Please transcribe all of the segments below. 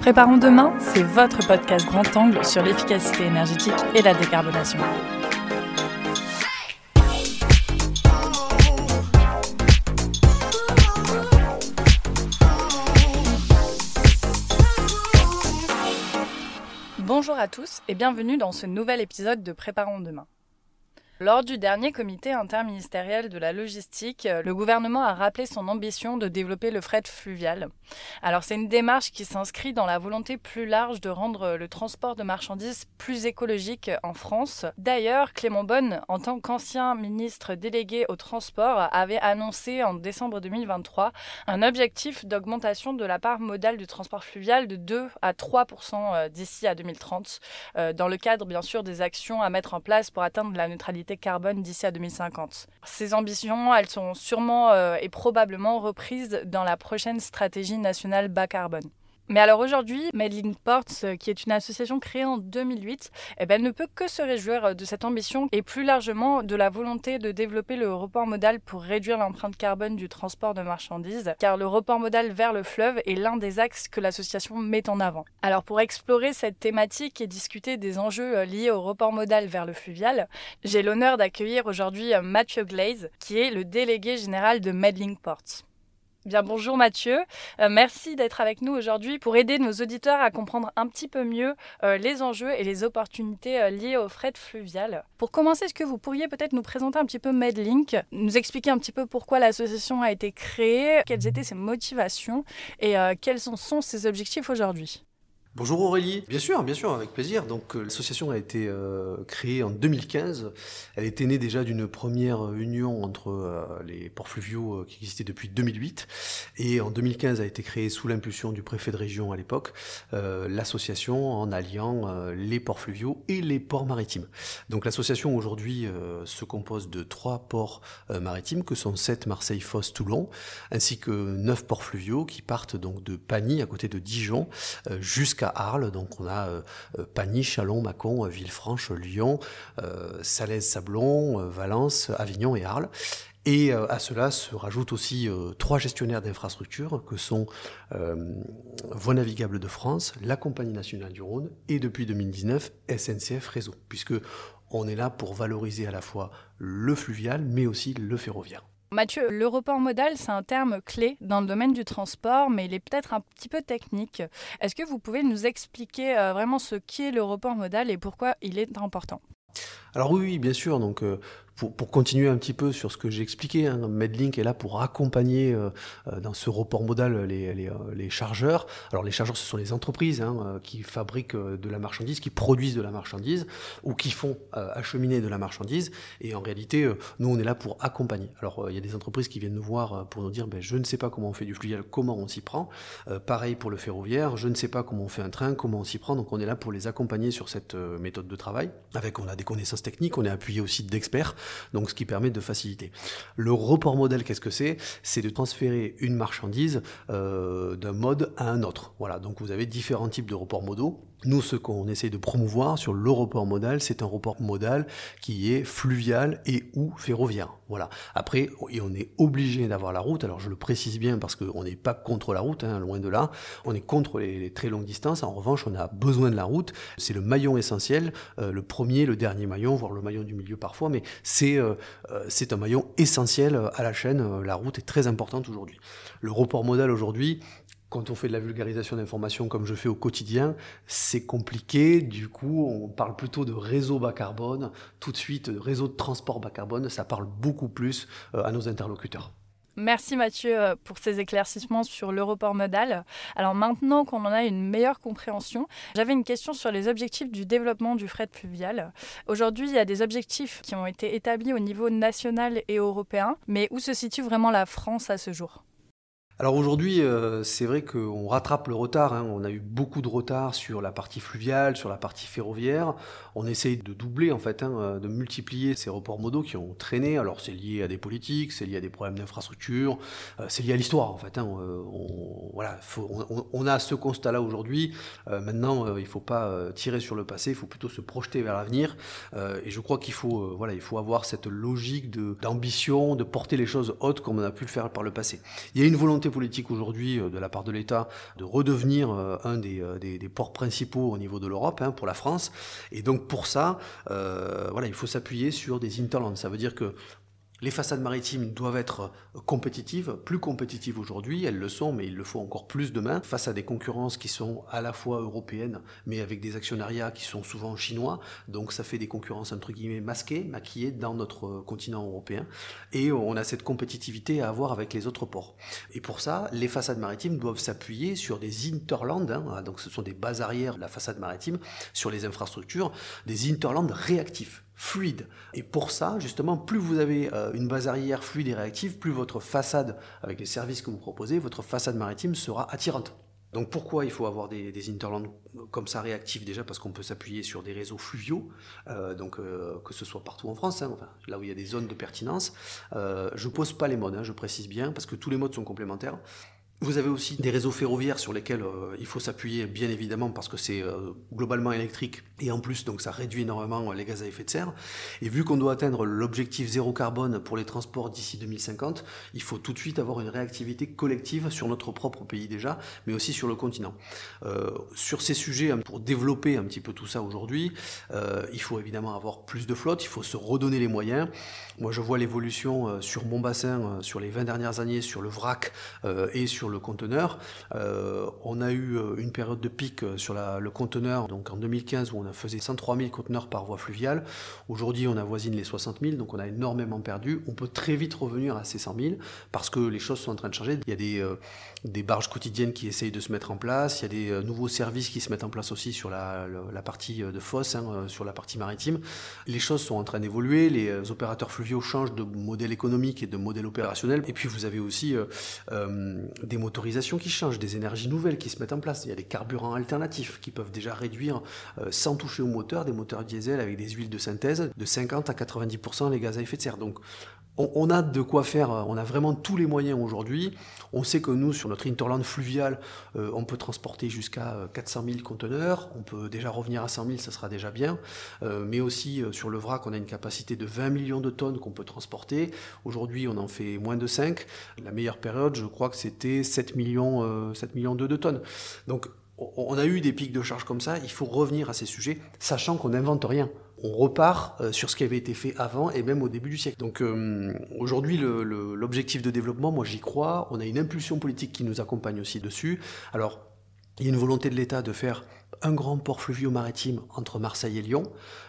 Préparons demain, c'est votre podcast grand angle sur l'efficacité énergétique et la décarbonation. Bonjour à tous et bienvenue dans ce nouvel épisode de Préparons demain. Lors du dernier comité interministériel de la logistique, le gouvernement a rappelé son ambition de développer le fret fluvial. Alors c'est une démarche qui s'inscrit dans la volonté plus large de rendre le transport de marchandises plus écologique en France. D'ailleurs, Clément Bonne, en tant qu'ancien ministre délégué au transport, avait annoncé en décembre 2023 un objectif d'augmentation de la part modale du transport fluvial de 2 à 3% euh, d'ici à 2030, euh, dans le cadre bien sûr des actions à mettre en place pour atteindre la neutralité carbone d'ici à 2050. Ces ambitions, elles sont sûrement euh, et probablement reprises dans la prochaine stratégie nationale bas carbone. Mais alors aujourd'hui, Medlink Ports, euh, qui est une association créée en 2008, eh ben, ne peut que se réjouir euh, de cette ambition et plus largement de la volonté de développer le report modal pour réduire l'empreinte carbone du transport de marchandises, car le report modal vers le fleuve est l'un des axes que l'association met en avant. Alors pour explorer cette thématique et discuter des enjeux euh, liés au report modal vers le fluvial, j'ai l'honneur d'accueillir aujourd'hui Mathieu Glaze, qui est le délégué général de Medlink Ports. Bien bonjour Mathieu, euh, merci d'être avec nous aujourd'hui pour aider nos auditeurs à comprendre un petit peu mieux euh, les enjeux et les opportunités euh, liées au fret fluvial. Pour commencer, est-ce que vous pourriez peut-être nous présenter un petit peu Medlink, nous expliquer un petit peu pourquoi l'association a été créée, quelles étaient ses motivations et quels sont ses objectifs aujourd'hui? Bonjour Aurélie. Bien sûr, bien sûr, avec plaisir. Donc euh, l'association a été euh, créée en 2015. Elle était née déjà d'une première union entre euh, les ports fluviaux qui existaient depuis 2008. Et en 2015 a été créée sous l'impulsion du préfet de région à l'époque l'association en alliant les ports fluviaux et les ports maritimes. Donc l'association aujourd'hui se compose de trois ports maritimes que sont sept Marseille, Fos, Toulon, ainsi que neuf ports fluviaux qui partent donc de Pagny à côté de Dijon jusqu'à Arles. Donc on a euh, euh, Pagny, Chalon, Mâcon, euh, Villefranche, Lyon, Salaise, Sablon, Valence, Avignon et Arles. Et à cela se rajoutent aussi trois gestionnaires d'infrastructures que sont Voies de France, la Compagnie nationale du Rhône et depuis 2019 SNCF Réseau, puisque on est là pour valoriser à la fois le fluvial mais aussi le ferroviaire. Mathieu, le report modal, c'est un terme clé dans le domaine du transport, mais il est peut-être un petit peu technique. Est-ce que vous pouvez nous expliquer euh, vraiment ce qu'est le report modal et pourquoi il est important? Alors oui, bien sûr. Donc euh, pour, continuer un petit peu sur ce que j'ai expliqué, hein, Medlink est là pour accompagner euh, euh, dans ce report modal les, chargeurs. Alors les chargeurs, ce sont les entreprises hein, qui fabriquent de la marchandise, qui produisent de la marchandise ou qui font acheminer de la marchandise. Et en réalité, nous, on est là pour accompagner. Alors il y a des entreprises qui viennent nous voir pour nous dire, ben, je ne sais pas comment on fait du fluvial, comment on s'y prend. pareil pour le ferroviaire, je ne sais pas comment on fait un train, comment on s'y prend. Donc on est là pour les accompagner sur cette méthode de travail. Avec, on a des connaissances techniques, on est appuyé aussi d'experts donc ce qui permet de faciliter. Le report modèle, qu'est-ce que c'est? C'est de transférer une marchandise euh, d'un mode à un autre. Voilà, donc vous avez différents types de reports modaux. Nous, ce qu'on essaie de promouvoir sur le report modal, c'est un report modal qui est fluvial et ou ferroviaire. Voilà. Après, on est obligé d'avoir la route. Alors, je le précise bien parce qu'on n'est pas contre la route, hein, loin de là. On est contre les, très longues distances. En revanche, on a besoin de la route. C'est le maillon essentiel, euh, le premier, le dernier maillon, voire le maillon du milieu parfois, mais c'est euh, euh, c'est un maillon essentiel à la chaîne. La route est très importante aujourd'hui. Le report modal aujourd'hui, quand on fait de la vulgarisation d'informations comme je fais au quotidien, c'est compliqué. Du coup, on parle plutôt de réseau bas carbone. Tout de suite, réseau de transport bas carbone, ça parle beaucoup plus euh, à nos interlocuteurs. Merci Mathieu euh, pour ces éclaircissements sur l'aéroport modal. Alors maintenant qu'on en a une meilleure compréhension, j'avais une question sur les objectifs du développement du fret fluvial. Aujourd'hui, il y a des objectifs qui ont été établis au niveau national et européen, mais où se situe vraiment la France à ce jour? Alors aujourd'hui, euh, c'est vrai qu'on rattrape le retard. Hein. On a eu beaucoup de retard sur la partie fluviale, sur la partie ferroviaire. On essaye de doubler, en fait, hein, euh, de multiplier ces reports modaux qui ont traîné. Alors c'est lié à des politiques, c'est lié à des problèmes d'infrastructure, euh, c'est lié à l'histoire, en fait. Hein. On, voilà, on, a ce constat-là aujourd'hui. maintenant, il ne faut pas tirer sur le passé, il faut plutôt se projeter vers l'avenir. et je crois qu'il faut, voilà, il faut avoir cette logique d'ambition, de, de porter les choses hautes comme on a pu le faire par le passé. Il y a une volonté politique aujourd'hui de la part de l'État de redevenir un des, des, ports principaux au niveau de l'Europe hein, pour la France. Et donc pour ça, il faut s'appuyer sur des interlands. Ça veut dire que les façades maritimes doivent être compétitives, plus compétitives aujourd'hui, elles le sont, mais il le faut encore plus demain, face à des concurrences qui sont à la fois européennes, mais avec des actionnariats qui sont souvent chinois, donc ça fait des concurrences entre guillemets masquées, maquillées dans notre continent européen, et on a cette compétitivité à avoir avec les autres ports. Et pour ça, les façades maritimes doivent s'appuyer sur des interlands, hein, donc ce sont des bases arrières de la façade maritime, sur les infrastructures, des interlands réactifs fluide. Et pour ça, justement, plus vous avez euh, une base arrière fluide et réactive, plus votre façade, avec les services que vous proposez, votre façade maritime sera attirante. Donc pourquoi il faut avoir des, des interlands comme ça réactifs déjà? Parce qu'on peut s'appuyer sur des réseaux fluviaux, euh, donc euh, que ce soit partout en France, hein, enfin, là où il y a des zones de pertinence. je pose pas les modes, hein, je précise bien parce que tous les modes sont complémentaires. Vous avez aussi des réseaux ferroviaires sur lesquels euh, il faut s'appuyer, bien évidemment, parce que c'est euh, globalement électrique et en plus, donc ça réduit énormément les gaz à effet de serre. Et vu qu'on doit atteindre l'objectif zéro carbone pour les transports d'ici 2050, il faut tout de suite avoir une réactivité collective sur notre propre pays déjà, mais aussi sur le continent. Euh, sur ces sujets, hein, pour développer un petit peu tout ça aujourd'hui, il faut évidemment avoir plus de flotte, il faut se redonner les moyens. Moi, je vois l'évolution sur mon bassin sur les 20 dernières années, sur le vrac et sur le conteneur. Euh, on a eu euh, une période de pic euh, sur le conteneur, donc en 2015 où on a faisait 103 000 conteneurs par voie fluviale. Aujourd'hui, on avoisine les 60 000, donc on a énormément perdu. On peut très vite revenir à ces 100 000 parce que les choses sont en train de changer. Il y a des, des barges quotidiennes qui essayent de se mettre en place. Il y a des nouveaux services qui se mettent en place aussi sur la, la partie de fosse, hein, sur la partie maritime. Les choses sont en train d'évoluer. Les opérateurs fluviaux changent de modèle économique et de modèle opérationnel. Et puis vous avez aussi des des motorisations qui changent, des énergies nouvelles qui se mettent en place. Il y a des carburants alternatifs qui peuvent déjà réduire, euh, sans toucher au moteur, des moteurs diesel avec des huiles de synthèse, de 50 à 90% les gaz à effet de serre. Donc on, a de quoi faire, euh, on a vraiment tous les moyens aujourd'hui. On sait que nous, sur notre interland fluvial, euh, on peut transporter jusqu'à 400 000 conteneurs. On peut déjà revenir à 100 000, ça sera déjà bien. mais aussi sur le vrac, on a une capacité de 20 millions de tonnes qu'on peut transporter. Aujourd'hui, on en fait moins de 5. La meilleure période, je crois que c'était 7 millions, 7 euh, millions de, tonnes. Donc on a eu des pics de charge comme ça, il faut revenir à ces sujets, sachant qu'on n'invente rien. On repart euh, sur ce qui avait été fait avant et même au début du siècle. Donc euh, aujourd'hui, l'objectif de développement, moi j'y crois, on a une impulsion politique qui nous accompagne aussi dessus. Alors, il y a une volonté de l'État de faire un grand port fluvio-maritime entre Marseille et Lyon.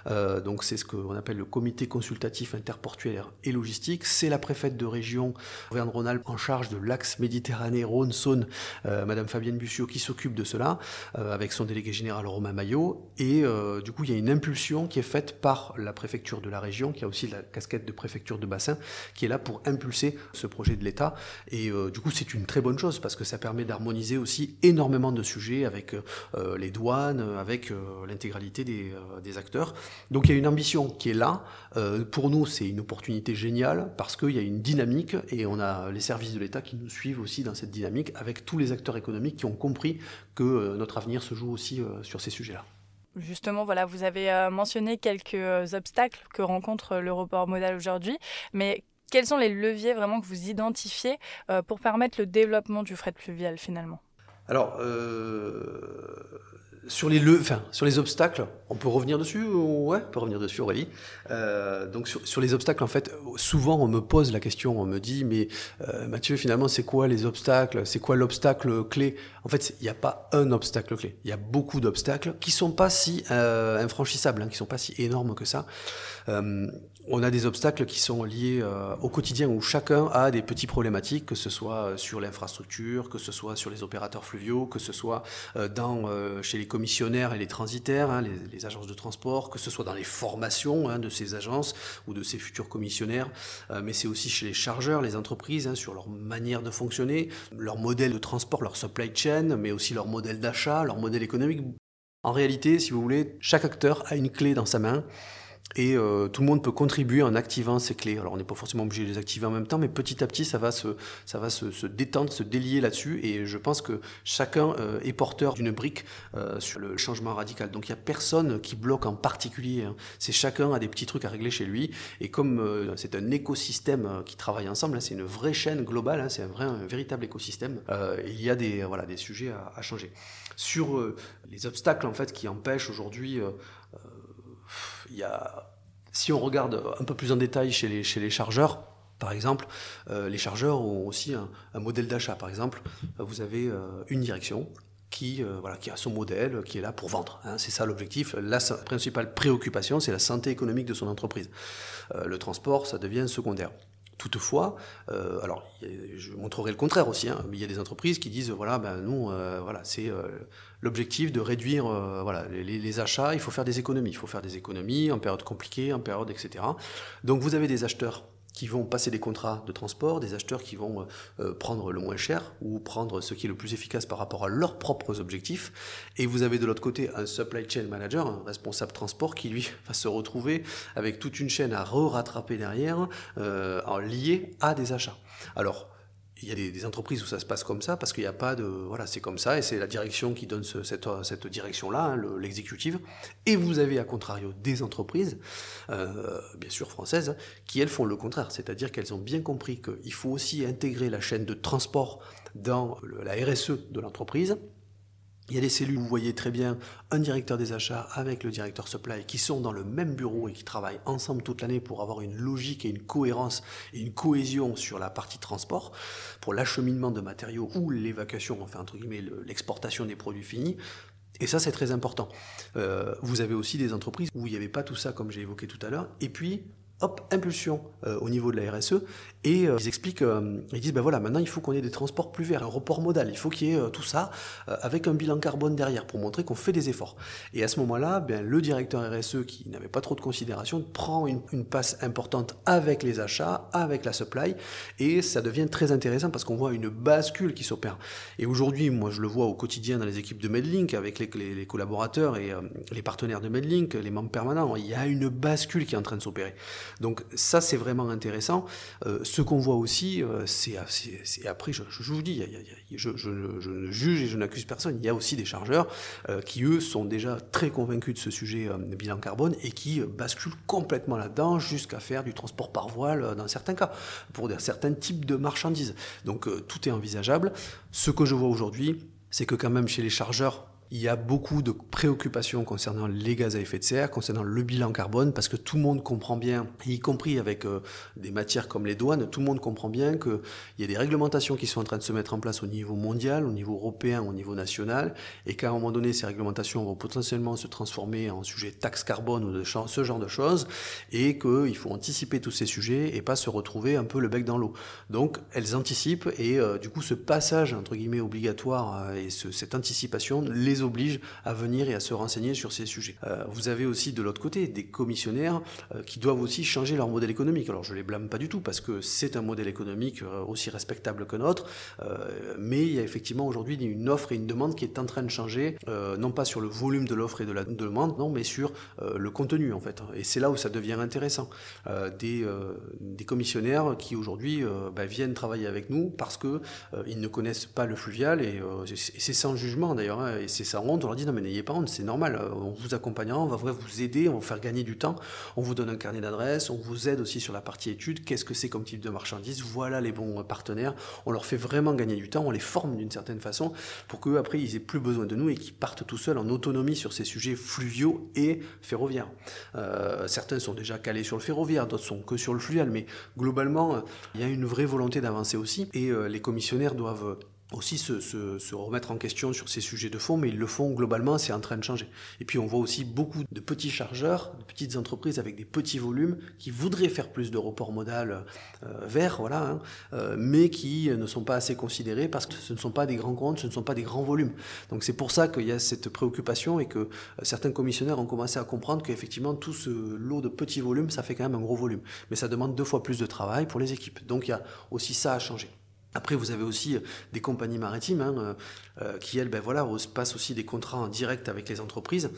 Euh, donc c'est ce qu'on appelle le comité consultatif interportuaire et logistique. C'est la préfète de région Auvergne-Rhône-Alpes en charge de l'axe Méditerranée-Rhône-Saône, euh, Madame Fabienne Bussiot, qui s'occupe de cela, euh, avec son délégué général Romain Maillot. Et du coup, il y a une impulsion qui est faite par la préfecture de la région, qui a aussi la casquette de préfecture de bassin, qui est là pour impulser ce projet de l'État. Et du coup, c'est une très bonne chose parce que ça permet d'harmoniser aussi énormément de sujets avec les douanes euh, avec euh, l'intégralité euh, des, acteurs. Donc il y a une ambition qui est là. pour nous, c'est une opportunité géniale parce qu'il y a une dynamique et on a les services de l'État qui nous suivent aussi dans cette dynamique avec tous les acteurs économiques qui ont compris que notre avenir se joue aussi sur ces sujets-là. Justement, voilà, vous avez mentionné quelques obstacles que rencontre le report modal aujourd'hui, mais quels sont les leviers vraiment que vous identifiez pour permettre le développement du fret fluvial finalement? Alors, sur les, le, enfin, sur les obstacles, on peut revenir dessus Ouais, on peut revenir dessus, Aurélie. Euh, donc sur, sur, les obstacles, en fait, souvent on me pose la question, on me dit, mais euh, Mathieu, finalement, c'est quoi les obstacles? C'est quoi l'obstacle clé? En fait, il n'y a pas un obstacle clé. Il y a beaucoup d'obstacles qui sont pas si euh, infranchissables, hein, qui sont pas si énormes que ça. On a des obstacles qui sont liés au quotidien où chacun a des petites problématiques, que ce soit sur l'infrastructure, que ce soit sur les opérateurs fluviaux, que ce soit dans, chez les commissionnaires et les transitaires, hein, les, agences de transport, que ce soit dans les formations hein, de ces agences ou de ces futurs commissionnaires, mais c'est aussi chez les chargeurs, les entreprises, hein, sur leur manière de fonctionner, leur modèle de transport, leur supply chain, mais aussi leur modèle d'achat, leur modèle économique. En réalité, si vous voulez, chaque acteur a une clé dans sa main Et euh, tout le monde peut contribuer en activant ces clés. Alors on n'est pas forcément obligé de les activer en même temps, mais petit à petit, ça va se, ça va se, se détendre, se délier là-dessus. Et je pense que chacun euh, est porteur d'une brique euh, sur le changement radical. Donc il n'y a personne qui bloque en particulier. Hein. C'est chacun a des petits trucs à régler chez lui. Et comme c'est un écosystème qui travaille ensemble, hein, c'est une vraie chaîne globale, hein, c'est un, vrai, un véritable écosystème, il y a des, voilà, des sujets à, à changer. Sur les obstacles en fait qui empêchent aujourd'hui si on regarde un peu plus en détail chez les, chargeurs, par exemple, euh, les chargeurs ont aussi un, modèle d'achat. Par exemple, vous avez euh, une direction euh, qui a son modèle, qui est là pour vendre. Hein. c'est ça l'objectif. La principale préoccupation, c'est la santé économique de son entreprise. le transport, ça devient secondaire. Toutefois, euh, alors je montrerai le contraire aussi, hein, mais il y a des entreprises qui disent voilà, ben nous, euh, voilà, c'est euh, l'objectif de réduire voilà, les, achats, il faut faire des économies, il faut faire des économies en période compliquée, en période, etc. Donc vous avez des acheteurs qui vont passer des contrats de transport, des acheteurs qui vont euh, euh, prendre le moins cher ou prendre ce qui est le plus efficace par rapport à leurs propres objectifs. Et vous avez de l'autre côté un supply chain manager, un responsable transport, qui lui va se retrouver avec toute une chaîne à re-rattraper derrière, euh, liée à des achats. Alors, il y a des, entreprises où ça se passe comme ça parce qu'il n'y a pas de voilà c'est comme ça et c'est la direction qui donne cette, direction là hein, l'exécutive. Et vous avez à contrario des entreprises euh, bien sûr françaises qui elles font le contraire. C'est-à-dire qu'elles ont bien compris qu'il faut aussi intégrer la chaîne de transport dans la RSE de l'entreprise il y a des cellules, vous voyez très bien, un directeur des achats avec le directeur supply qui sont dans le même bureau et qui travaillent ensemble toute l'année pour avoir une logique et une cohérence et une cohésion sur la partie transport, pour l'acheminement de matériaux ou l'évacuation, enfin entre guillemets l'exportation des produits finis. Et ça, c'est très important. Euh, vous avez aussi des entreprises où il n'y avait pas tout ça, comme j'ai évoqué tout à l'heure. Et puis, hop, impulsion euh, au niveau de la RSE. Et euh, ils expliquent, euh, ils disent, ben voilà, maintenant il faut qu'on ait des transports plus verts, un report modal, il faut qu'il y ait tout ça avec un bilan carbone derrière pour montrer qu'on fait des efforts. Et à ce moment-là, ben, le directeur RSE qui n'avait pas trop de considération prend une, passe importante avec les achats, avec la supply, et ça devient très intéressant parce qu'on voit une bascule qui s'opère. Et aujourd'hui, moi je le vois au quotidien dans les équipes de Medlink, avec les, collaborateurs et les partenaires de Medlink, les membres permanents, il y a une bascule qui est en train de s'opérer. Donc ça, c'est vraiment intéressant. Euh, ce qu'on voit aussi, euh, c'est après, je, vous dis, je, ne juge et je n'accuse personne. Il y a aussi des chargeurs euh, qui, eux, sont déjà très convaincus de ce sujet de bilan carbone et qui basculent complètement là-dedans jusqu'à faire du transport par voile dans certains cas, pour certains types de marchandises. Donc tout est envisageable. Ce que je vois aujourd'hui, c'est que quand même chez les chargeurs, il y a beaucoup de préoccupations concernant les gaz à effet de serre, concernant le bilan carbone, parce que tout le monde comprend bien, y compris avec euh, des matières comme les douanes, tout le monde comprend bien qu'il y a des réglementations qui sont en train de se mettre en place au niveau mondial, au niveau européen, au niveau national, et qu'à un moment donné, ces réglementations vont potentiellement se transformer en sujet taxe carbone ou de ce genre de choses, et qu'il faut anticiper tous ces sujets et pas se retrouver un peu le bec dans l'eau. Donc, elles anticipent, et euh, du coup, ce passage, entre guillemets, obligatoire, euh, et cette anticipation, les oblige à venir et à se renseigner sur ces sujets. Euh, vous avez aussi de l'autre côté des commissionnaires euh, qui doivent aussi changer leur modèle économique. Alors je les blâme pas du tout parce que c'est un modèle économique euh, aussi respectable que notre, mais il y a effectivement aujourd'hui une offre et une demande qui est en train de changer, non pas sur le volume de l'offre et de la demande, non, mais sur le contenu en fait. Et c'est là où ça devient intéressant. des, des commissionnaires qui aujourd'hui bah, viennent travailler avec nous parce que ils ne connaissent pas le fluvial et, c'est sans jugement d'ailleurs, hein, et c'est on leur dit non mais n'ayez pas honte, c'est normal, euh, on vous accompagnera, on va vous aider, on va vous faire gagner du temps, on vous donne un carnet d'adresses, on vous aide aussi sur la partie études, qu'est-ce que c'est comme type de marchandise, voilà les bons partenaires, on leur fait vraiment gagner du temps, on les forme d'une certaine façon pour qu'eux après ils aient plus besoin de nous et qu'ils partent tout seuls en autonomie sur ces sujets fluviaux et ferroviaires. Euh, certains sont déjà calés sur le ferroviaire, d'autres sont que sur le fluvial, mais globalement il y a une vraie volonté d'avancer aussi et euh, les commissionnaires doivent aussi se, remettre en question sur ces sujets de fond, mais ils le font globalement, c'est en train de changer. Et puis on voit aussi beaucoup de petits chargeurs, de petites entreprises avec des petits volumes qui voudraient faire plus de report modal euh, vert, voilà, hein, euh, mais qui ne sont pas assez considérés parce que ce ne sont pas des grands comptes, ce ne sont pas des grands volumes. Donc c'est pour ça qu'il y a cette préoccupation et que euh, certains commissionnaires ont commencé à comprendre qu'effectivement tout ce lot de petits volumes, ça fait quand même un gros volume. Mais ça demande deux fois plus de travail pour les équipes. Donc il y a aussi ça à changer. Après, vous avez aussi euh, des compagnies maritimes hein, euh, euh, qui, elles, ben voilà, passent aussi des contrats en direct avec les entreprises.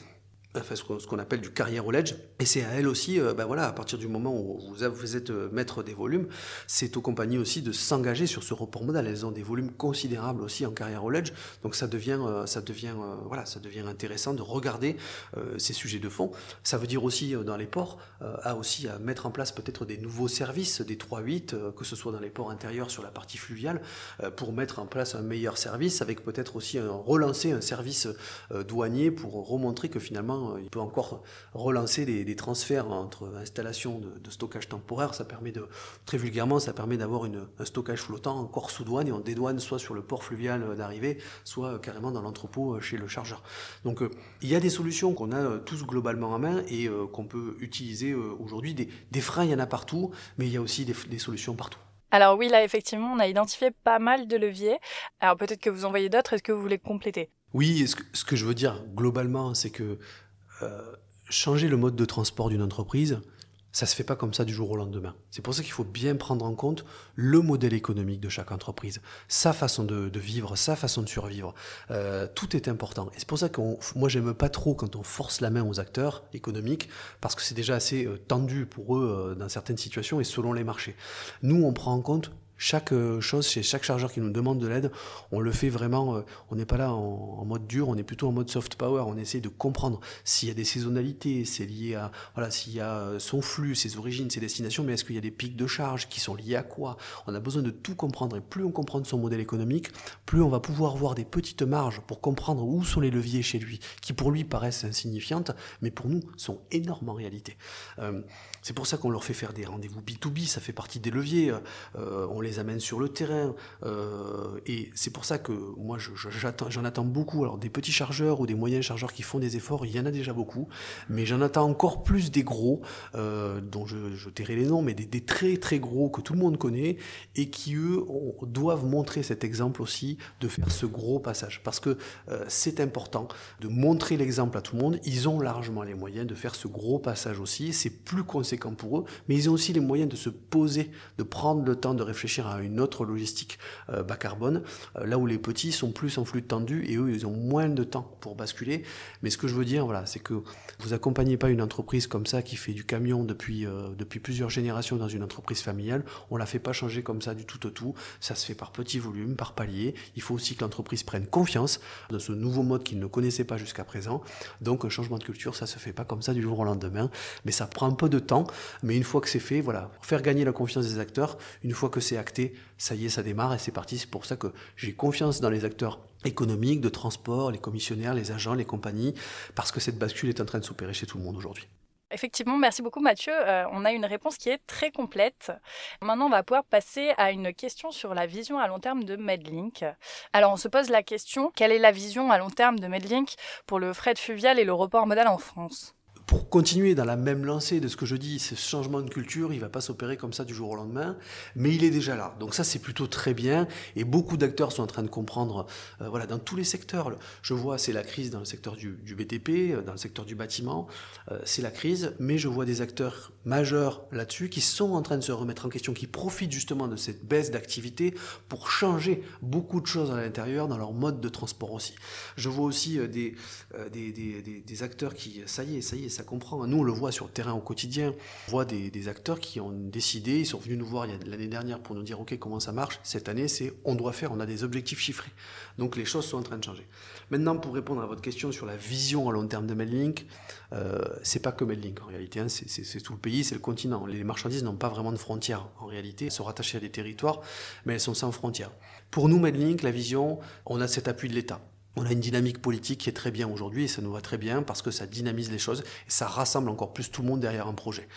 Enfin ce qu'on appelle du carrière au ledge. Et c'est à elles aussi, ben voilà, à partir du moment où vous, êtes maître des volumes, c'est aux compagnies aussi de s'engager sur ce report modal. Elles ont des volumes considérables aussi en carrière au ledge, donc ça devient, ça devient, voilà, ça devient intéressant de regarder ces sujets de fond. Ça veut dire aussi dans les ports, à aussi à mettre en place peut-être des nouveaux services, des 3-8, que ce soit dans les ports intérieurs sur la partie fluviale, pour mettre en place un meilleur service, avec peut-être aussi relancer un service douanier pour remontrer que finalement il peut encore relancer des, transferts entre installations de, stockage temporaire. Ça permet de, très vulgairement, ça permet d'avoir un stockage flottant encore sous douane et on dédouane soit sur le port fluvial d'arrivée, soit carrément dans l'entrepôt chez le chargeur. Donc euh, il y a des solutions qu'on a euh, tous globalement en main et euh, qu'on peut utiliser aujourd'hui. Des, freins, il y en a partout, mais il y a aussi des, solutions partout. Alors oui, là effectivement, on a identifié pas mal de leviers. Alors peut-être que vous en voyez d'autres, est-ce que vous voulez compléter? Oui, ce que, ce que, je veux dire globalement, c'est que euh, changer le mode de transport d'une entreprise, ça se fait pas comme ça du jour au lendemain. C'est pour ça qu'il faut bien prendre en compte le modèle économique de chaque entreprise, sa façon de, vivre, sa façon de survivre. Euh, tout est important. Et c'est pour ça que moi j'aime pas trop quand on force la main aux acteurs économiques, parce que c'est déjà assez euh, tendu pour eux dans certaines situations et selon les marchés. Nous, on prend en compte chaque euh, chose chez chaque chargeur qui nous demande de l'aide, on le fait vraiment, euh, on n'est pas là en, mode dur, on est plutôt en mode soft power, on essaie de comprendre s'il y a des saisonnalités, c'est lié à, voilà, s'il y a euh, son flux, ses origines, ses destinations, mais est-ce qu'il y a des pics de charge qui sont liés à quoi? On a besoin de tout comprendre et plus on comprend son modèle économique, plus on va pouvoir voir des petites marges pour comprendre où sont les leviers chez lui, qui pour lui paraissent insignifiantes, mais pour nous sont énormes en réalité. c'est pour ça qu'on leur fait faire des rendez-vous B2B, ça fait partie des leviers. on les amène sur le terrain. Euh, et c'est pour ça que moi, j'en attends beaucoup. Alors, des petits chargeurs ou des moyens chargeurs qui font des efforts, il y en a déjà beaucoup. Mais j'en attends encore plus des gros, euh, dont je, je tairai les noms, mais des, très très gros que tout le monde connaît et qui, eux, doivent montrer cet exemple aussi de faire ce gros passage. Parce que euh, c'est important de montrer l'exemple à tout le monde. Ils ont largement les moyens de faire ce gros passage aussi. C'est plus conséquent pour eux, mais ils ont aussi les moyens de se poser, de prendre le temps de réfléchir à une autre logistique euh, bas carbone, euh, là où les petits sont plus en flux tendu et eux, ils ont moins de temps pour basculer. Mais ce que je veux dire, voilà, c'est que vous accompagnez pas une entreprise comme ça qui fait du camion depuis, euh, depuis plusieurs générations dans une entreprise familiale. On la fait pas changer comme ça du tout au tout. Ça se fait par petits volumes, par paliers. Il faut aussi que l'entreprise prenne confiance dans ce nouveau mode qu'ils ne connaissaient pas jusqu'à présent. Donc, un changement de culture, ça se fait pas comme ça du jour au lendemain. Mais ça prend un peu de temps. Mais une fois que c'est fait, voilà, faire gagner la confiance des acteurs, une fois que c'est ça y est, ça démarre et c'est parti. C'est pour ça que j'ai confiance dans les acteurs économiques, de transport, les commissionnaires, les agents, les compagnies, parce que cette bascule est en train de s'opérer chez tout le monde aujourd'hui. Effectivement, merci beaucoup Mathieu. Euh, on a une réponse qui est très complète. Maintenant, on va pouvoir passer à une question sur la vision à long terme de Medlink. Alors, on se pose la question, quelle est la vision à long terme de Medlink pour le fret fluvial et le report modal en France? Pour continuer dans la même lancée de ce que je dis, ce changement de culture, il va pas s'opérer comme ça du jour au lendemain, mais il est déjà là. Donc ça, c'est plutôt très bien. Et beaucoup d'acteurs sont en train de comprendre, euh, voilà, dans tous les secteurs. Je vois, c'est la crise dans le secteur du, BTP, euh, dans le secteur du bâtiment, euh, c'est la crise, mais je vois des acteurs majeurs là-dessus qui sont en train de se remettre en question, qui profitent justement de cette baisse d'activité pour changer beaucoup de choses à l'intérieur dans leur mode de transport aussi. Je vois aussi des, des, des, des acteurs qui, ça y est, ça y est, ça comprend. Nous, on le voit sur le terrain au quotidien. On voit des, acteurs qui ont décidé, ils sont venus nous voir l'année dernière pour nous dire, OK, comment ça marche? Cette année, c'est on doit faire, on a des objectifs chiffrés. Donc les choses sont en train de changer. Maintenant, pour répondre à votre question sur la vision à long terme de Medlink, euh, c'est pas que Medlink en réalité, hein. c'est tout le pays, c'est le continent. Les marchandises n'ont pas vraiment de frontières en réalité, elles sont rattachées à des territoires, mais elles sont sans frontières. Pour nous, Medlink, la vision, on a cet appui de l'État. On a une dynamique politique qui est très bien aujourd'hui et ça nous va très bien parce que ça dynamise les choses et ça rassemble encore plus tout le monde derrière un projet.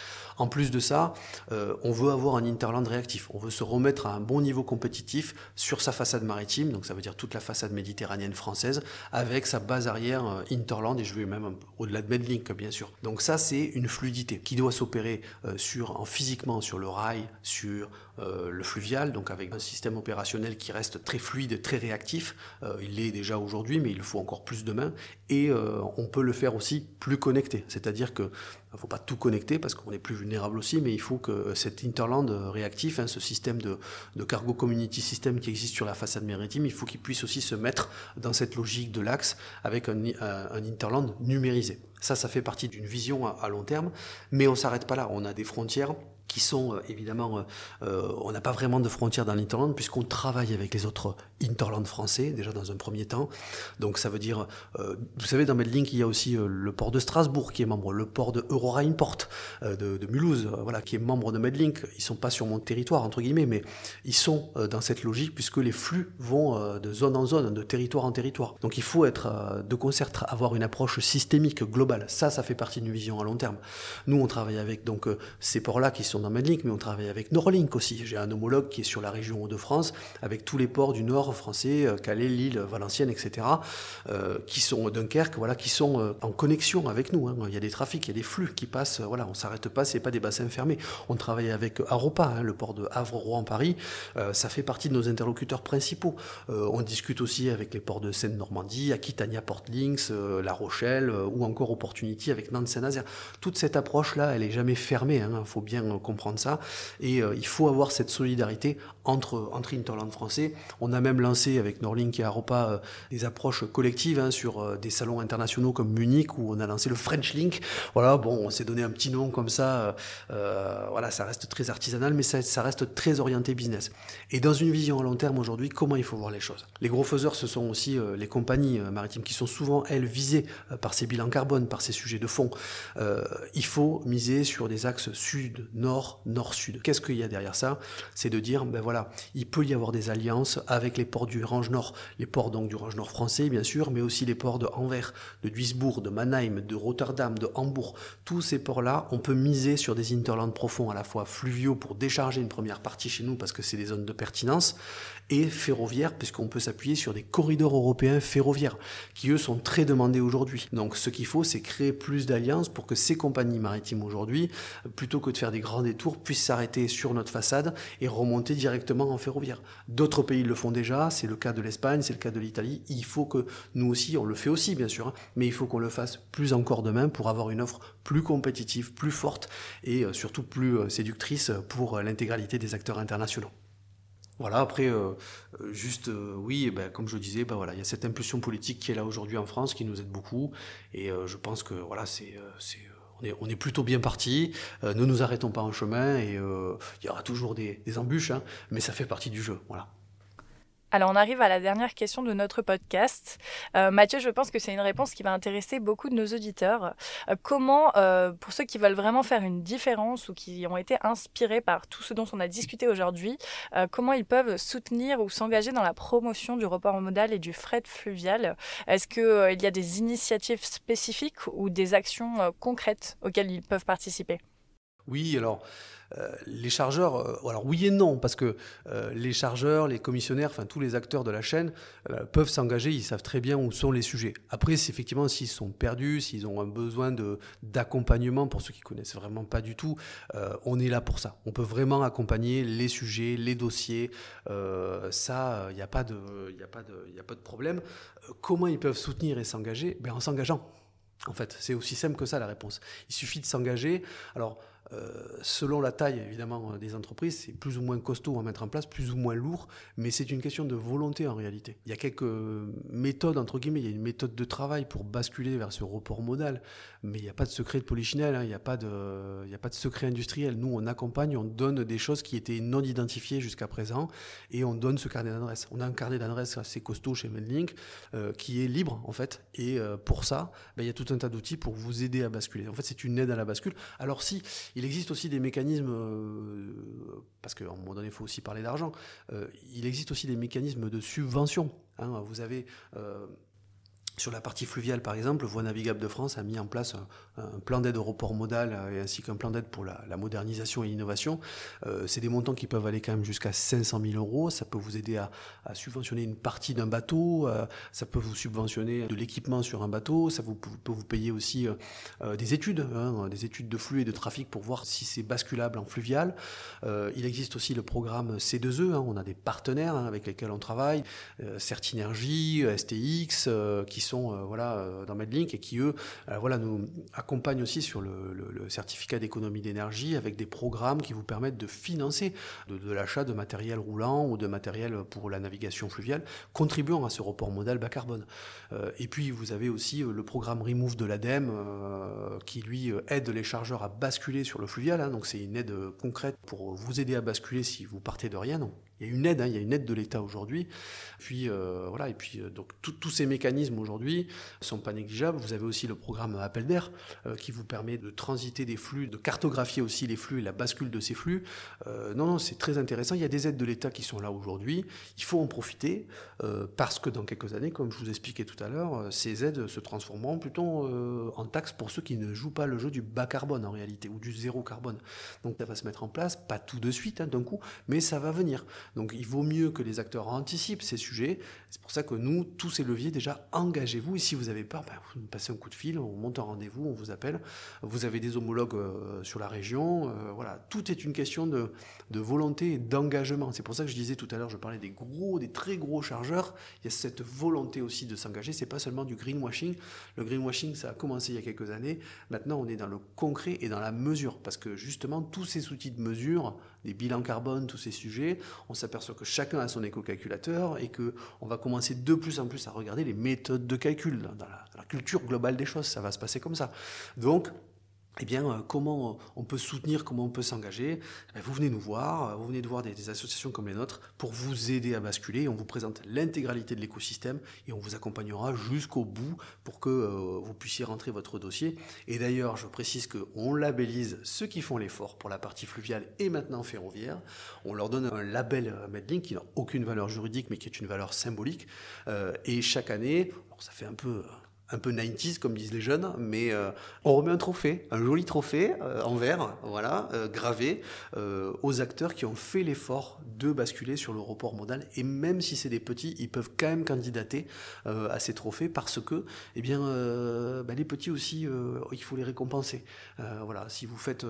En plus de ça, euh, on veut avoir un Interland réactif. On veut se remettre à un bon niveau compétitif sur sa façade maritime, donc ça veut dire toute la façade méditerranéenne française, avec sa base arrière euh, Interland et je vais même au-delà de Medlink bien sûr. Donc ça c'est une fluidité qui doit s'opérer euh, physiquement sur le rail, sur le fluvial, donc avec un système opérationnel qui reste très fluide très réactif. il l'est déjà aujourd'hui, mais il faut encore plus demain. Et on peut le faire aussi plus connecté, c'est-à-dire que il ne faut pas tout connecter parce qu'on est plus vulnérable aussi, mais il faut que cet interland réactif, hein, ce système de, cargo community system qui existe sur la façade maritime, il faut qu'il puisse aussi se mettre dans cette logique de l'axe avec un, interland numérisé. Ça, ça fait partie d'une vision à, à long terme, mais on ne s'arrête pas là. On a des frontières qui sont euh, évidemment, euh, euh, on n'a pas vraiment de frontières dans l'interland puisqu'on travaille avec les autres interlands français déjà dans un premier temps. Donc ça veut dire, vous savez, dans Medlink il y a aussi le port de Strasbourg qui est membre, le port de Aurora Import de, de, Mulhouse, voilà, qui est membre de Medlink. Ils sont pas sur mon territoire entre guillemets, mais ils sont dans cette logique puisque les flux vont de zone en zone, de territoire en territoire. Donc il faut être de concert, avoir une approche systémique globale. Ça, ça fait partie d'une vision à long terme. Nous, on travaille avec donc ces ports-là qui sont dans Medlink, mais on travaille avec Norlink aussi. J'ai un homologue qui est sur la région Hauts-de-France, avec tous les ports du nord français, euh, Calais, Lille, Valenciennes, etc., euh, qui sont Dunkerque, voilà, qui sont euh, en connexion avec nous. Hein. Il y a des trafics, il y a des flux qui passent. Voilà, on s'arrête pas, c'est pas des bassins fermés. On travaille avec Aropa, hein, le port de Havre-Rouen-Paris. ça fait partie de nos interlocuteurs principaux. on discute aussi avec les ports de Seine-Normandie, Aquitania Port Links, La Rochelle, ou encore Opportunity avec Nantes-Saint-Nazaire. Toute cette approche-là, elle est jamais fermée. Il hein. faut bien comprendre ça. Et euh, il faut avoir cette solidarité entre, entre Interland français. On a même lancé avec Norlink et Aropa euh, des approches collectives hein, sur euh, des salons internationaux comme Munich où on a lancé le French Link. Voilà, bon, on s'est donné un petit nom comme ça. voilà, ça reste très artisanal, mais ça, ça, reste très orienté business. Et dans une vision à long terme aujourd'hui, comment il faut voir les choses? Les gros faiseurs, ce sont aussi les compagnies maritimes qui sont souvent, elles, visées par ces bilans carbone, par ces sujets de fond. il faut miser sur des axes nord-sud. Qu'est-ce qu'il y a derrière ça? C'est de dire, ben voilà, il peut y avoir des alliances avec les ports du Range Nord, les ports donc du Range Nord français bien sûr, mais aussi les ports de Anvers, de Duisbourg, de Mannheim, de Rotterdam, de Hambourg. Tous ces ports-là, on peut miser sur des interlands profonds à la fois fluviaux pour décharger une première partie chez nous parce que c'est des zones de pertinence et ferroviaires puisqu'on peut s'appuyer sur des corridors européens ferroviaires qui eux sont très demandés aujourd'hui. Donc ce qu'il faut, c'est créer plus d'alliances pour que ces compagnies maritimes aujourd'hui, plutôt que de faire des grands détours, puissent s'arrêter sur notre façade et remonter directement en ferroviaire. D'autres pays le font déjà, c'est le cas de l'Espagne, c'est le cas de l'Italie. Il faut que nous aussi, on le fait aussi bien sûr, hein, mais il faut qu'on le fasse plus encore demain pour avoir une offre plus compétitive, plus forte et euh, surtout plus euh, séductrice pour euh, l'intégralité des acteurs internationaux. Voilà, après, juste, oui, eh ben, comme je disais, ben, voilà, il y a cette impulsion politique qui est là aujourd'hui en France, qui nous aide beaucoup. Et je pense que voilà, c'est, on, est, plutôt bien parti. ne nous arrêtons pas en chemin et il y aura toujours des, des embûches, hein, mais ça fait partie du jeu. Voilà. Alors on arrive à la dernière question de notre podcast. Euh, Mathieu, je pense que c'est une réponse qui va intéresser beaucoup de nos auditeurs. Euh, comment, euh, pour ceux qui veulent vraiment faire une différence ou qui ont été inspirés par tout ce dont on a discuté aujourd'hui, comment ils peuvent soutenir ou s'engager dans la promotion du report modal et du fret fluvial? Est-ce qu'il y a des initiatives spécifiques ou des actions concrètes auxquelles ils peuvent participer? Oui, alors euh, les chargeurs, euh, alors oui et non, parce que euh, les chargeurs, les commissionnaires, enfin tous les acteurs de la chaîne peuvent s'engager, ils savent très bien où sont les sujets. Après, c'est effectivement s'ils sont perdus, s'ils ont un besoin d'accompagnement, pour ceux qui connaissent vraiment pas du tout, on est là pour ça. On peut vraiment accompagner les sujets, les dossiers. ça, il n'y a pas de, a problème. comment ils peuvent soutenir et s'engager? Ben en s'engageant. En fait, c'est aussi simple que ça la réponse. Il suffit de s'engager. Alors, euh, selon la taille évidemment des entreprises, c'est plus ou moins costaud à mettre en place, plus ou moins lourd, mais c'est une question de volonté en réalité. Il y a quelques méthodes, entre guillemets, il y a une méthode de travail pour basculer vers ce report modal, mais il n'y a pas de secret de polichinelle, hein, il n'y a, pas de, a pas de secret industriel. Nous, on accompagne, on donne des choses qui étaient non identifiées jusqu'à présent, et on donne ce carnet d'adresse. On a un carnet d'adresse assez costaud chez Medlink, euh, qui est libre en fait, et euh, pour ça, ben, il y a tout un tas d'outils pour vous aider à basculer. En fait, c'est une aide à la bascule. Alors si, il existe aussi des mécanismes, euh, parce qu'à un moment donné, il faut aussi parler d'argent, euh, il existe aussi des mécanismes de subvention. Hein. Vous avez euh, Sur la partie fluviale, par exemple, Voie navigable de France a mis en place un, plan d'aide au report modal euh, ainsi qu'un plan d'aide pour la, modernisation et l'innovation. Euh, c'est des montants qui peuvent aller quand même jusqu'à 500 000 euros. Ça peut vous aider à, subventionner une partie d'un bateau. Euh, ça peut vous subventionner de l'équipement sur un bateau. Ça vous, peut vous payer aussi des études, hein, des études de flux et de trafic pour voir si c'est basculable en fluvial. il existe aussi le programme C2E. Hein. on a des partenaires hein, avec lesquels on travaille, Certinergie, STX, qui sont euh, voilà, euh, dans Medlink et qui, eux, euh, voilà, nous accompagnent aussi sur le, certificat d'économie d'énergie avec des programmes qui vous permettent de financer de, l'achat de matériel roulant ou de matériel pour la navigation fluviale, contribuant à ce report modal bas carbone. et puis, vous avez aussi le programme Remove de l'ADEME qui, lui, aide les chargeurs à basculer sur le fluvial. Hein. donc, c'est une aide concrète pour vous aider à basculer si vous partez de rien. Il y a une aide, hein, il y a une aide de l'État aujourd'hui. Puis voilà, et puis donc tous ces mécanismes aujourd'hui sont pas négligeables. Vous avez aussi le programme Appel d'air euh, qui vous permet de transiter des flux, de cartographier aussi les flux et la bascule de ces flux. Euh, non, non, c'est très intéressant. Il y a des aides de l'État qui sont là aujourd'hui. Il faut en profiter euh, parce que dans quelques années, comme je vous expliquais tout à l'heure, ces aides se transformeront plutôt en taxes pour ceux qui ne jouent pas le jeu du bas carbone en réalité ou du zéro carbone. Donc ça va se mettre en place, pas tout de suite hein, d'un coup, mais ça va venir. Donc il vaut mieux que les acteurs anticipent ces sujets. C'est pour ça que nous, tous ces leviers déjà engagés vous Et si vous avez peur, ben, vous passez un coup de fil, on monte un rendez-vous, on vous appelle. Vous avez des homologues euh, sur la région. Euh, voilà, tout est une question de, de volonté et d'engagement. C'est pour ça que je disais tout à l'heure, je parlais des gros, des très gros chargeurs. Il y a cette volonté aussi de s'engager. C'est pas seulement du greenwashing. Le greenwashing, ça a commencé il y a quelques années. Maintenant, on est dans le concret et dans la mesure, parce que justement, tous ces outils de mesure, des bilans carbone, tous ces sujets, on s'aperçoit que chacun a son éco-calculateur et que on va commencer de plus en plus à regarder les méthodes de calcul dans la, dans la culture globale des choses. Ça va se passer comme ça. Donc, eh bien, euh, comment on peut soutenir, comment on peut s'engager? Eh Vous venez nous voir, euh, vous venez de voir des, associations comme les nôtres pour vous aider à basculer. On vous présente l'intégralité de l'écosystème et on vous accompagnera jusqu'au bout pour que euh, vous puissiez rentrer votre dossier. Et d'ailleurs, je précise qu'on labellise ceux qui font l'effort pour la partie fluviale et maintenant ferroviaire. On leur donne un label Medlink qui n'a aucune valeur juridique mais qui est une valeur symbolique. et chaque année, ça fait un peu un peu 90s comme disent les jeunes, mais euh, on remet un trophée, un joli trophée euh, en verre, voilà, euh, gravé aux acteurs qui ont fait l'effort de basculer sur le report modal. Et même si c'est des petits, ils peuvent quand même candidater à ces trophées parce que, eh bien, bah, les petits aussi, il faut les récompenser. voilà, si vous faites,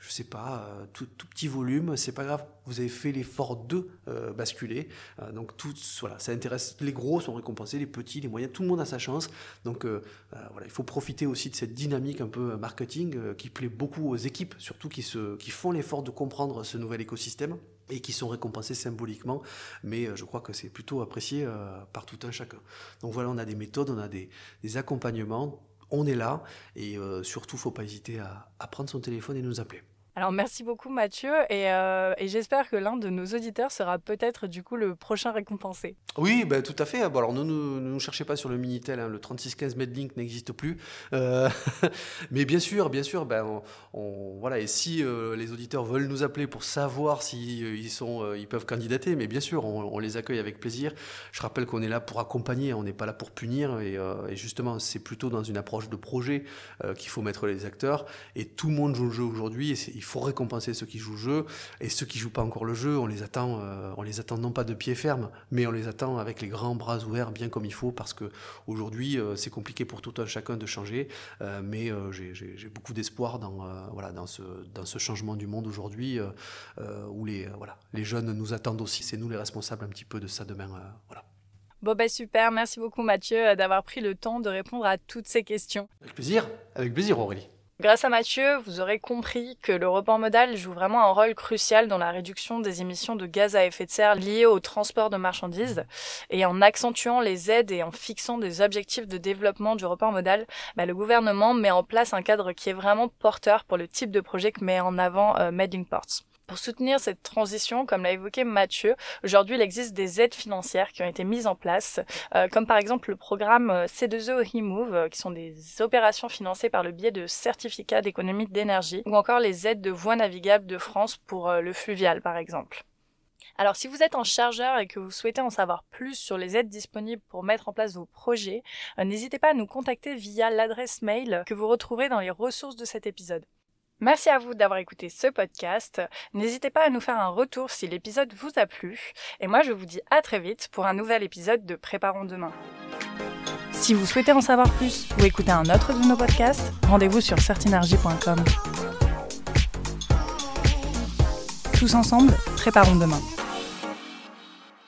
je sais pas, tout, tout, petit volume, c'est pas grave. Vous avez fait l'effort de basculer. donc tout, voilà, ça intéresse. Les gros sont récompensés, les petits, les moyens, tout le monde a sa chance. Donc euh, euh, voilà, il faut profiter aussi de cette dynamique un peu marketing euh, qui plaît beaucoup aux équipes, surtout qui, se, qui font l'effort de comprendre ce nouvel écosystème et qui sont récompensés symboliquement, mais je crois que c'est plutôt apprécié par tout un chacun. Donc voilà, on a des méthodes, on a des, accompagnements, on est là, et surtout, faut pas hésiter à prendre son téléphone et nous appeler. Alors merci beaucoup Mathieu euh, et, j'espère que l'un de nos auditeurs sera peut-être du coup le prochain récompensé. Oui, bah, tout à fait. Bon, alors ne nous, cherchez pas sur le Minitel, hein. le 3615 Medlink n'existe plus. Euh, mais bien sûr, bien sûr, ben, on, voilà, et si euh, les auditeurs veulent nous appeler pour savoir s'ils ils sont, peuvent candidater, mais bien sûr, on, les accueille avec plaisir. Je rappelle qu'on est là pour accompagner, on n'est pas là pour punir et, et justement c'est plutôt dans une approche de projet qu'il faut mettre les acteurs et tout le monde joue le jeu aujourd'hui et il faut récompenser ceux qui jouent le jeu et ceux qui jouent pas encore le jeu, on les attend, euh, on les attend non pas de pied ferme, mais on les attend avec les grands bras ouverts, bien comme il faut, parce que aujourd'hui euh, c'est compliqué pour tout un chacun de changer, euh, mais j'ai beaucoup d'espoir dans voilà dans ce dans ce changement du monde aujourd'hui où les voilà les jeunes nous attendent aussi, c'est nous les responsables un petit peu de ça demain, voilà. Bon bah super, merci beaucoup Mathieu d'avoir pris le temps de répondre à toutes ces questions. Avec plaisir, avec plaisir Aurélie. Grâce à Mathieu, vous aurez compris que le report modal joue vraiment un rôle crucial dans la réduction des émissions de gaz à effet de serre liées au transport de marchandises. Et en accentuant les aides et en fixant des objectifs de développement du report modal, bah, le gouvernement met en place un cadre qui est vraiment porteur pour le type de projet que met en avant euh, Ports. Pour soutenir cette transition, comme l'a évoqué Mathieu, aujourd'hui il existe des aides financières qui ont été mises en place, euh, comme par exemple le programme euh, C2E HeMove, euh, qui sont des opérations financées par le biais de certificats d'économie d'énergie, ou encore les aides de voies navigables de France pour le fluvial par exemple. Alors si vous êtes en chargeur et que vous souhaitez en savoir plus sur les aides disponibles pour mettre en place vos projets, n'hésitez pas à nous contacter via l'adresse mail que vous retrouverez dans les ressources de cet épisode. Merci à vous d'avoir écouté ce podcast. N'hésitez pas à nous faire un retour si l'épisode vous a plu. Et moi, je vous dis à très vite pour un nouvel épisode de Préparons demain. Si vous souhaitez en savoir plus ou écouter un autre de nos podcasts, rendez-vous sur certinergie.com. Tous ensemble, préparons demain.